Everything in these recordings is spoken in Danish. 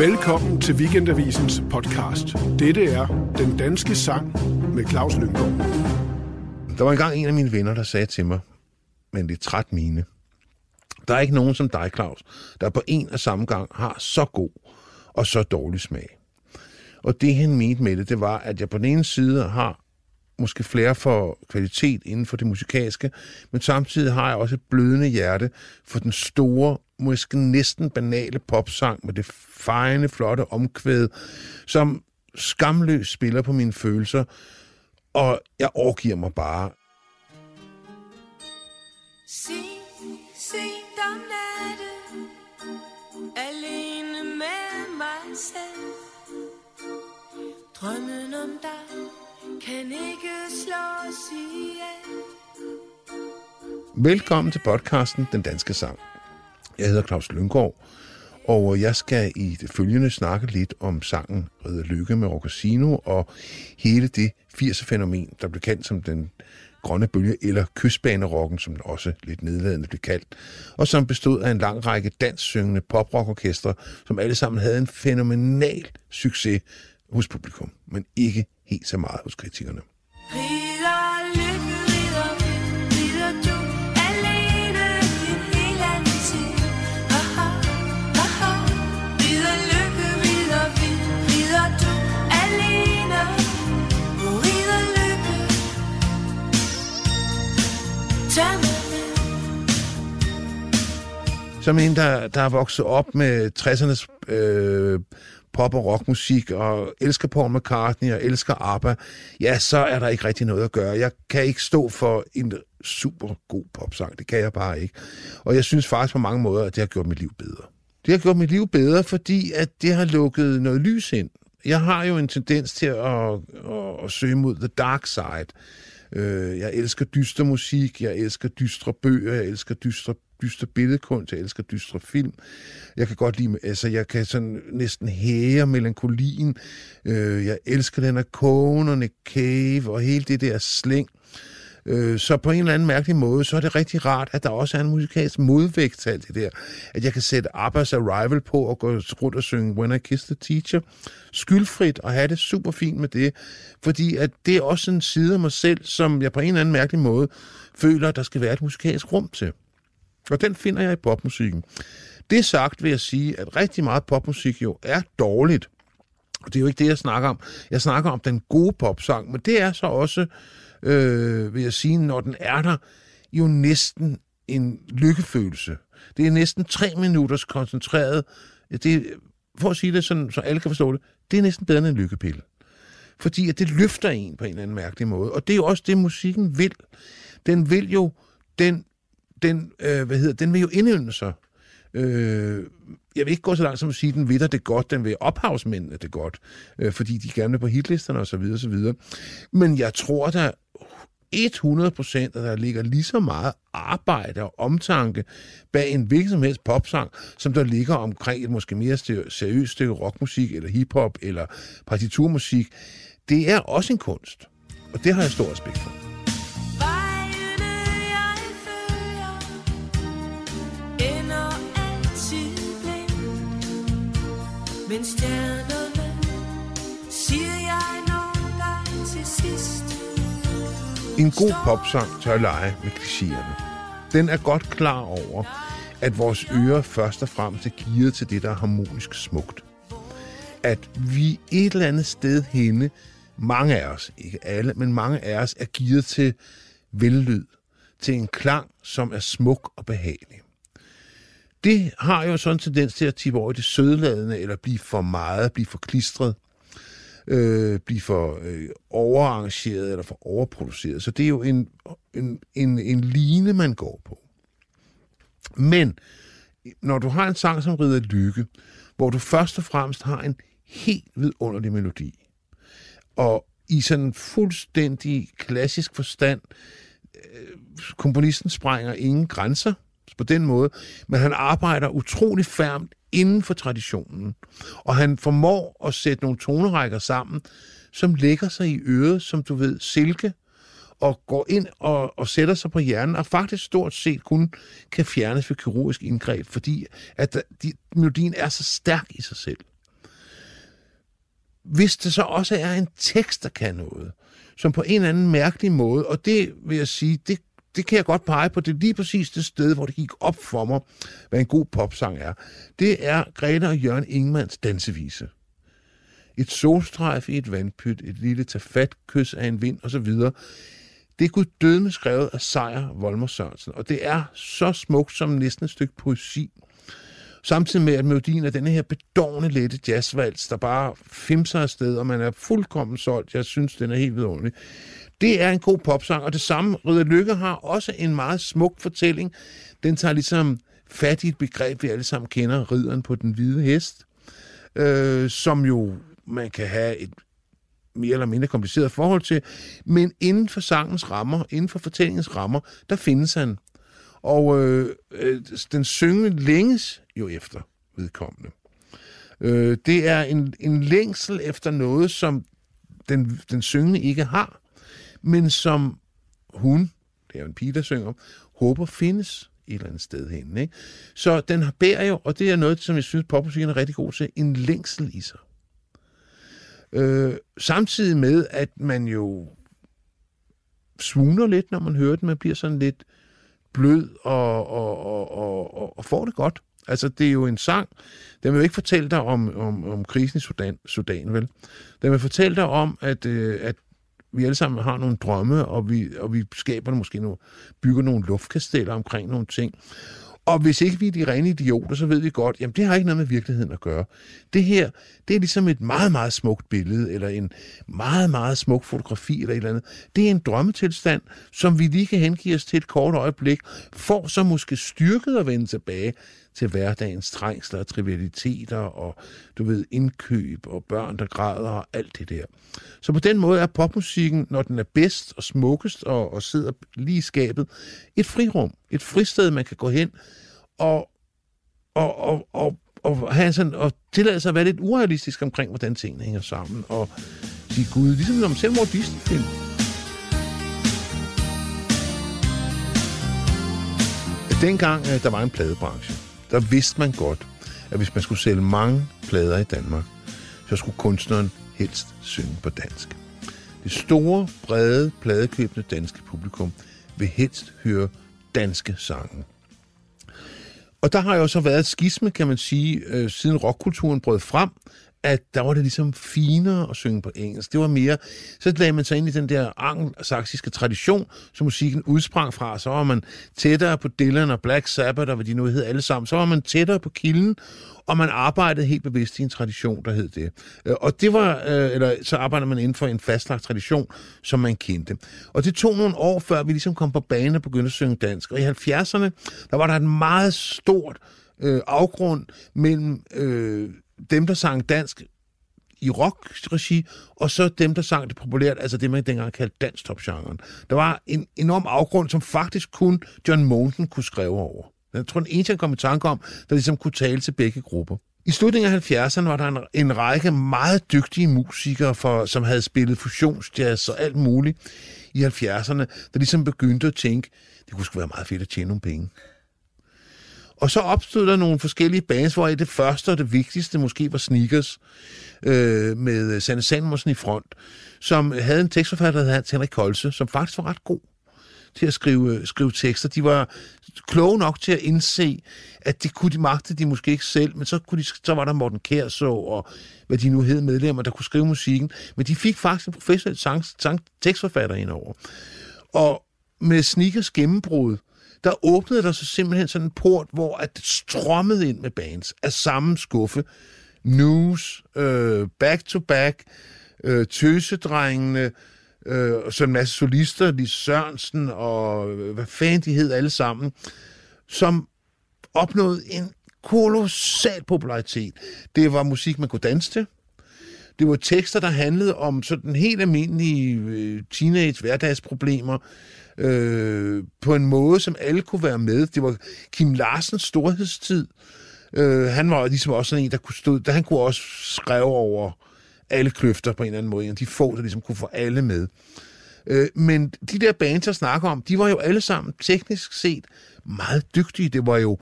Velkommen til Weekendavisens podcast. Dette er Den Danske Sang med Claus Lynggaard. Der var engang en af mine venner, der sagde til mig, men det er træt mine. Der er ikke nogen som dig, Claus, der på en og samme gang har så god og så dårlig smag. Og det, han mente med det, det var, at jeg på den ene side har måske flere for kvalitet inden for det musikalske, men samtidig har jeg også et blødende hjerte for den store, måske næsten banale popsang med det fejende, flotte omkvæd, som skamløst spiller på mine følelser, og jeg overgiver mig bare. Se, sent om natten Alene med mig selv Drømmen om dig Kan ikke slås ihjel Velkommen til podcasten Den Danske Sang. Jeg hedder Claus Lyngård, og jeg skal i det følgende snakke lidt om sangen Red Lykke med Rocasino og hele det 80'er-fænomen, der blev kendt som den grønne bølge, eller kystbanerokken, som den også lidt nedladende blev kaldt, og som bestod af en lang række danssyngende poprockorkestre, som alle sammen havde en fænomenal succes hos publikum, men ikke helt så meget hos kritikerne. Som en, der, der er vokset op med 60'ernes øh, pop- og rockmusik, og elsker Paul McCartney og elsker ABBA, ja, så er der ikke rigtig noget at gøre. Jeg kan ikke stå for en super god popsang. Det kan jeg bare ikke. Og jeg synes faktisk på mange måder, at det har gjort mit liv bedre. Det har gjort mit liv bedre, fordi at det har lukket noget lys ind. Jeg har jo en tendens til at, at, at søge mod the dark side. Øh, jeg elsker dyster musik, jeg elsker dystre bøger, jeg elsker dystre dyster billedkunst, jeg elsker dystre film. Jeg kan godt lide, altså jeg kan sådan næsten hære melankolien. Øh, jeg elsker den af Cohen og Nick Cave og hele det der sling. Øh, Øh, så på en eller anden mærkelig måde, så er det rigtig rart, at der også er en musikalsk modvægt til alt det der. At jeg kan sætte Abbas Arrival på og gå rundt og synge When I Kiss the Teacher. Skyldfrit og have det super fint med det. Fordi at det er også en side af mig selv, som jeg på en eller anden mærkelig måde føler, der skal være et musikalsk rum til. Og den finder jeg i popmusikken. Det sagt vil jeg sige, at rigtig meget popmusik jo er dårligt. Og det er jo ikke det, jeg snakker om. Jeg snakker om den gode popsang, men det er så også, øh, vil jeg sige, når den er der, jo næsten en lykkefølelse. Det er næsten tre minutters koncentreret. Det, for at sige det sådan, så alle kan forstå det, det er næsten bedre end en lykkepille. Fordi at det løfter en på en eller anden mærkelig måde. Og det er jo også det, musikken vil. Den vil jo den den, øh, hvad hedder, den vil jo indøvne sig. Øh, jeg vil ikke gå så langt som at sige, at den ved det godt, den vil ophavsmændene det godt, øh, fordi de gerne vil på hitlisterne osv. osv. Men jeg tror da 100%, at der ligger lige så meget arbejde og omtanke bag en hvilken som helst popsang, som der ligger omkring et måske mere seriøst stykke rockmusik, eller hiphop, eller partiturmusik. Det er også en kunst, og det har jeg stor respekt for. Jeg altid Men stjerner En god popsang tør lege med klichéerne. Den er godt klar over, at vores ører først og fremmest er gearet til det, der er harmonisk smukt. At vi et eller andet sted henne, mange af os, ikke alle, men mange af os, er gearet til vellyd, til en klang, som er smuk og behagelig. Det har jo sådan en tendens til at tippe over i det sødladende, eller blive for meget, blive for klistret øh, blive for øh, overarrangeret eller for overproduceret. Så det er jo en, en, en, en line, man går på. Men når du har en sang som Ridder Lykke, hvor du først og fremmest har en helt vidunderlig melodi, og i sådan en fuldstændig klassisk forstand, øh, komponisten sprænger ingen grænser på den måde, men han arbejder utrolig færmt inden for traditionen. Og han formår at sætte nogle tonerækker sammen, som lægger sig i øret, som du ved, silke, og går ind og, og sætter sig på hjernen, og faktisk stort set kun kan fjernes ved kirurgisk indgreb, fordi at de, melodien er så stærk i sig selv. hvis det så også er en tekst, der kan noget, som på en eller anden mærkelig måde, og det vil jeg sige, det, det kan jeg godt pege på, det er lige præcis det sted, hvor det gik op for mig, hvad en god popsang er. Det er Grene og Jørgen Ingmans dansevise. Et solstrejf i et vandpyt, et lille tafatkys af en vind osv. Det er guddødende skrevet af Sejer Volmer Sørensen, og det er så smukt som næsten et stykke poesi. Samtidig med, at melodien er denne her bedårende lette jazzvals, der bare fimser afsted, og man er fuldkommen solgt. Jeg synes, den er helt vidunderlig. Det er en god popsang, og det samme, Ridder Lykke har også en meget smuk fortælling. Den tager ligesom fat i et begreb, vi alle sammen kender, ridderen på den hvide hest, øh, som jo man kan have et mere eller mindre kompliceret forhold til, men inden for sangens rammer, inden for fortællingens rammer, der findes han. Og øh, øh, den syngende længes jo efter vedkommende. Øh, det er en, en længsel efter noget, som den, den syngende ikke har, men som hun, det er jo en pige, der synger, håber findes et eller andet sted hen. Ikke? Så den bærer jo, og det er noget, som jeg synes, popmusikken er rigtig god til, en længsel i sig. Øh, samtidig med, at man jo svugner lidt, når man hører den. Man bliver sådan lidt blød og, og, og, og, og får det godt. Altså, det er jo en sang. Den vil jo ikke fortælle dig om, om, om krisen i Sudan, Sudan, vel? Den vil fortælle dig om, at, øh, at vi alle sammen har nogle drømme, og vi, og vi skaber måske nogle, bygger nogle luftkasteller omkring nogle ting. Og hvis ikke vi er de rene idioter, så ved vi godt, jamen det har ikke noget med virkeligheden at gøre. Det her, det er ligesom et meget, meget smukt billede, eller en meget, meget smuk fotografi, eller et eller andet. Det er en drømmetilstand, som vi lige kan hengive os til et kort øjeblik, for så måske styrket at vende tilbage til hverdagens trængsler og trivialiteter og, du ved, indkøb og børn, der græder og alt det der. Så på den måde er popmusikken, når den er bedst og smukkest og, og sidder lige i skabet, et frirum, et fristed, man kan gå hen og, og, og, og, og, have sådan, og tillade sig at være lidt urealistisk omkring, hvordan tingene hænger sammen, og sige, gud, ligesom når man selv en Disney-film, Dengang øh, der var en pladebranche, der vidste man godt, at hvis man skulle sælge mange plader i Danmark, så skulle kunstneren helst synge på dansk. Det store, brede, pladekøbende danske publikum vil helst høre danske sange. Og der har jo så været et skisme, kan man sige, øh, siden rockkulturen brød frem, at der var det ligesom finere at synge på engelsk. Det var mere, så lagde man sig ind i den der angelsaksiske tradition, som musikken udsprang fra. Så var man tættere på Dylan og Black Sabbath, og hvad de nu hed alle sammen. Så var man tættere på kilden, og man arbejdede helt bevidst i en tradition, der hed det. Øh, og det var, øh, eller så arbejdede man inden for en fastlagt tradition, som man kendte. Og det tog nogle år, før vi ligesom kom på banen og begyndte at synge dansk. Og i 70'erne, der var der et meget stort øh, afgrund mellem øh, dem, der sang dansk i rock-regi, og så dem, der sang det populært, altså det, man dengang kaldte dansk-top-genren. Der var en enorm afgrund, som faktisk kun John Monsen kunne skrive over. Jeg tror, den eneste, han kom i tanke om, der ligesom kunne tale til begge grupper. I slutningen af 70'erne var der en, en række meget dygtige musikere, for, som havde spillet fusionsjazz og alt muligt i 70'erne, der ligesom begyndte at tænke, det kunne sgu være meget fedt at tjene nogle penge. Og så opstod der nogle forskellige bands, hvor det første og det vigtigste måske var Sneakers, øh, med Sanne Sandmersen i front, som havde en tekstforfatter, der hed Hans Henrik Kolse, som faktisk var ret god til at skrive, øh, skrive tekster. De var kloge nok til at indse, at det kunne de magte de måske ikke selv, men så, kunne de, så var der Morten Kærså og hvad de nu hed medlemmer, der kunne skrive musikken. Men de fik faktisk en professionel sang, sang, tekstforfatter indover. Og med Sneakers gennembrud, der åbnede der så simpelthen sådan en port, hvor at det strømmede ind med bands af samme skuffe. News, øh, Back to Back, øh, Tøsedrengene, øh, og så en masse solister, Lis Sørensen og øh, hvad fanden de hed alle sammen, som opnåede en kolossal popularitet. Det var musik, man kunne danse til. Det var tekster, der handlede om sådan helt almindelige øh, teenage hverdagsproblemer øh, på en måde, som alle kunne være med. Det var Kim Larsens storhedstid. Øh, han var ligesom også sådan en, der kunne stå, der han kunne også skrive over alle kløfter på en eller anden måde. En de få, der ligesom kunne få alle med. Øh, men de der bands, jeg snakker om, de var jo alle sammen teknisk set meget dygtige. Det var jo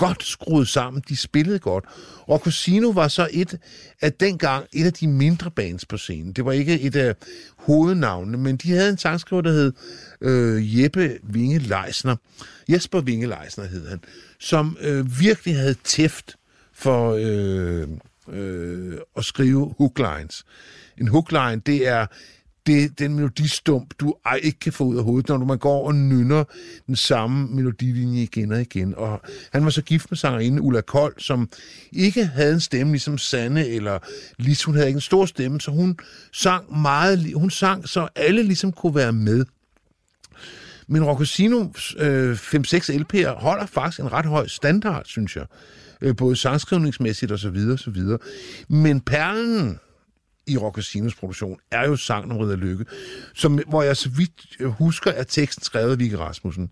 godt skruet sammen. De spillede godt. Og Casino var så et af dengang et af de mindre bands på scenen. Det var ikke et af hovednavnene, men de havde en sangskriver, der hed øh, Jeppe Vinge Leisner. Jesper Vinge Leisner hed han, som øh, virkelig havde tæft for øh, øh, at skrive hooklines. En hookline, det er det, den melodistump, du ej, ikke kan få ud af hovedet, når man går og nynner den samme melodilinje igen og igen. Og han var så gift med sangerinde Ulla Kold, som ikke havde en stemme ligesom Sanne eller Lis. Hun havde ikke en stor stemme, så hun sang meget, hun sang, så alle ligesom kunne være med. Men Roccosinos øh, 5-6 LP'er holder faktisk en ret høj standard, synes jeg. Øh, både sangskrivningsmæssigt og så videre, og så videre. Men perlen i Roccasinos produktion er jo sang om Ridder Lykke, som, hvor jeg så vidt husker, at teksten skrevet af Vigge Rasmussen.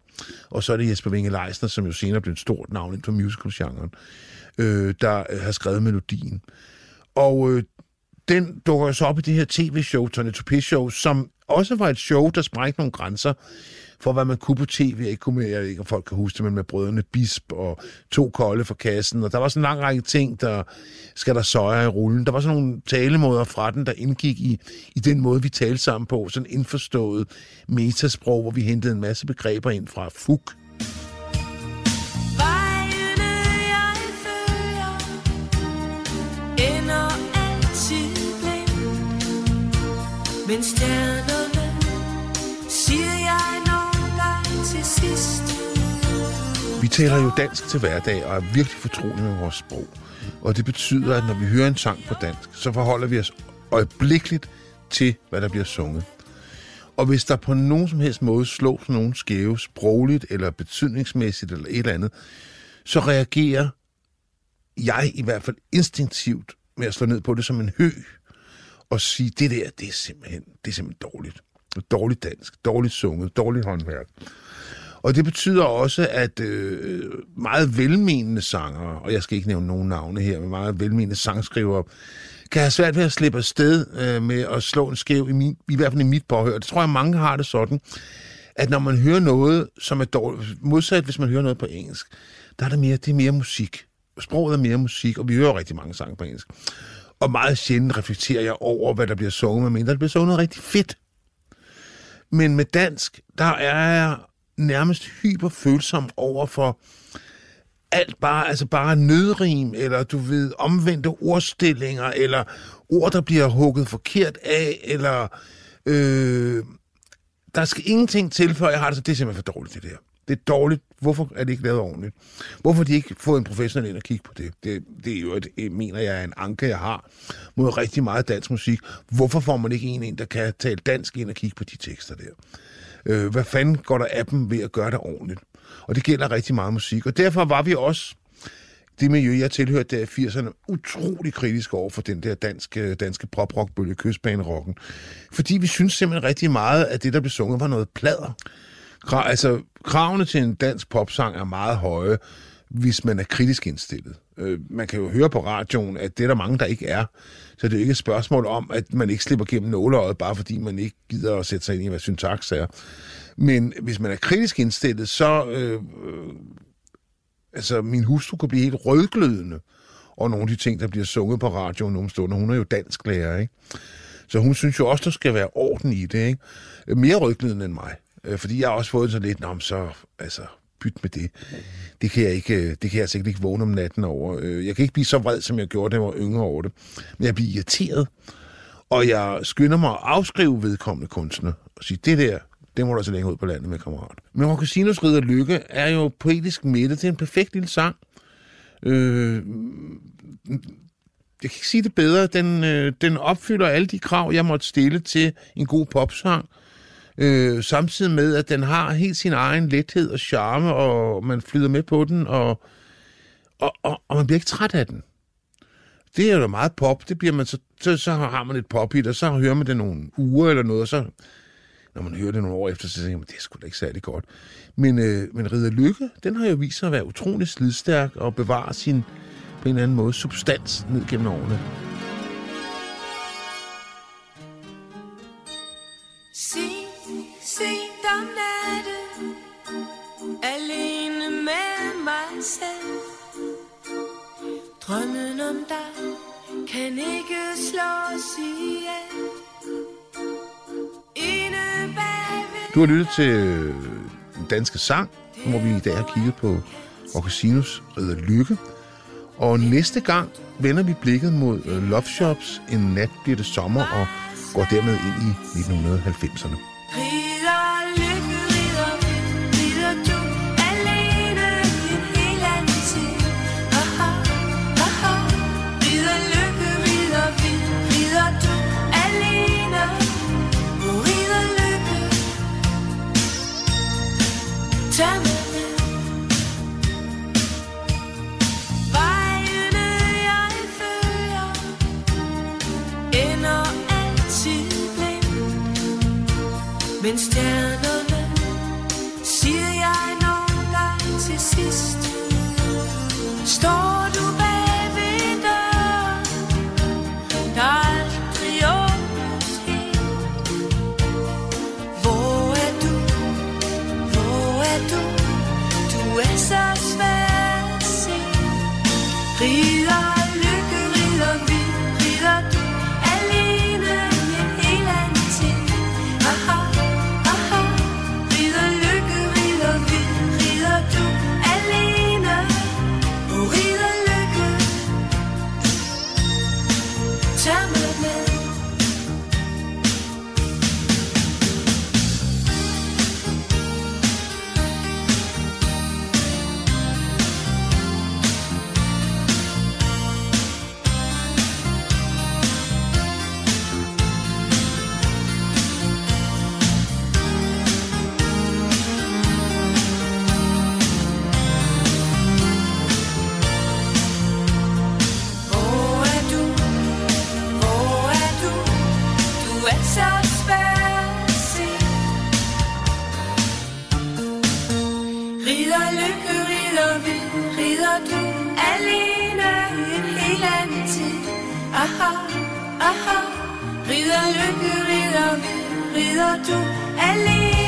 Og så er det Jesper Winge Leisner, som jo senere blev et stort navn inden for musical-genren, øh, der har skrevet melodien. Og øh, den dukker så op i det her tv-show, Tony Topé Show, som også var et show, der sprængte nogle grænser for, hvad man kunne på tv. Jeg, ikke kunne, jeg ved ikke, om folk kan huske det, men med brødrene Bisp og to kolde for kassen. Og der var sådan en lang række ting, der skal der søje i rullen. Der var sådan nogle talemåder fra den, der indgik i, i den måde, vi talte sammen på. Sådan indforstået metasprog, hvor vi hentede en masse begreber ind fra FUK. Altid blind. Men stjerner Vi taler jo dansk til hverdag og er virkelig fortrolige med vores sprog. Og det betyder, at når vi hører en sang på dansk, så forholder vi os øjeblikkeligt til, hvad der bliver sunget. Og hvis der på nogen som helst måde slås nogen skæve, sprogligt eller betydningsmæssigt eller et eller andet, så reagerer jeg i hvert fald instinktivt med at slå ned på det som en hø og sige, det der, det er simpelthen, det er simpelthen dårligt. Dårligt dansk, dårligt sunget, dårligt håndværk. Og det betyder også, at øh, meget velmenende sanger, og jeg skal ikke nævne nogen navne her, men meget velmenende sangskrivere, kan have svært ved at slippe afsted øh, med at slå en skæv, i, min, i hvert fald i mit påhør. Det tror jeg, mange har det sådan, at når man hører noget, som er dårligt, modsat hvis man hører noget på engelsk, der er det mere, det er mere musik. Sproget er mere musik, og vi hører rigtig mange sange på engelsk. Og meget sjældent reflekterer jeg over, hvad der bliver sunget, medmindre der bliver sunget noget rigtig fedt. Men med dansk, der er jeg nærmest hyperfølsom over for alt bare, altså bare nødrim, eller du ved, omvendte ordstillinger, eller ord, der bliver hugget forkert af, eller øh, der skal ingenting til, før jeg har det, så det er simpelthen for dårligt, det der. Det er dårligt. Hvorfor er det ikke lavet ordentligt? Hvorfor har de ikke fået en professionel ind og kigge på det? Det, det er jo et, øh, mener jeg er en anke, jeg har mod rigtig meget dansk musik. Hvorfor får man ikke en ind, der kan tale dansk ind og kigge på de tekster der? Øh, hvad fanden går der af dem ved at gøre det ordentligt? Og det gælder rigtig meget musik. Og derfor var vi også, det miljø, jeg tilhørte der i 80'erne, utrolig kritisk over for den der danske, øh, danske poprockbølge, kystbanerokken. Fordi vi synes simpelthen rigtig meget, at det, der blev sunget, var noget plader. Krav, altså, kravene til en dansk popsang er meget høje, hvis man er kritisk indstillet. Øh, man kan jo høre på radioen, at det er der mange, der ikke er. Så det er jo ikke et spørgsmål om, at man ikke slipper gennem nåleøjet, bare fordi man ikke gider at sætte sig ind i, hvad syntaks er. Men hvis man er kritisk indstillet, så... Øh, øh altså, min hustru kan blive helt rødglødende og nogle af de ting, der bliver sunget på radioen nogle stunder. Hun er jo dansk lærer, ikke? Så hun synes jo også, der skal være orden i det, ikke? Mere rødglødende end mig. Øh, fordi jeg har også fået så lidt, om så, altså, byt med det. Det kan jeg ikke, øh, det kan jeg sikkert ikke vågne om natten over. Øh, jeg kan ikke blive så vred, som jeg gjorde, da jeg var yngre over det. Men jeg bliver irriteret. Og jeg skynder mig at afskrive vedkommende kunstner og sige, det der, det må du altså længe ud på landet med, kammerat. Men Roccasinos Ridder Lykke er jo poetisk midte til en perfekt lille sang. Øh, jeg kan ikke sige det bedre. Den, øh, den opfylder alle de krav, jeg måtte stille til en god popsang. Øh, øh, samtidig med, at den har helt sin egen lethed og charme, og man flyder med på den, og, og, og, og man bliver ikke træt af den. Det er jo meget pop. Det bliver man så, så, så har man et pop i og så hører man det nogle uger eller noget, og så, når man hører det nogle år efter, så tænker man, det er sgu da ikke særlig godt. Men, øh, men Ridder Lykke, den har jo vist sig at være utrolig slidstærk og bevare sin, på en eller anden måde, substans ned gennem årene. sent om natten Alene med mig selv Drømmen om dig kan ikke slås ihjel Inde bagved Du har lyttet til øh, en dansk sang, hvor vi i dag har kigget på Orcasinos Redder Lykke. Og næste gang vender vi blikket mod øh, Love Shops, En nat bliver det sommer, og går dermed ind i 1990'erne. reprise. lykke rider vi, rider du alene.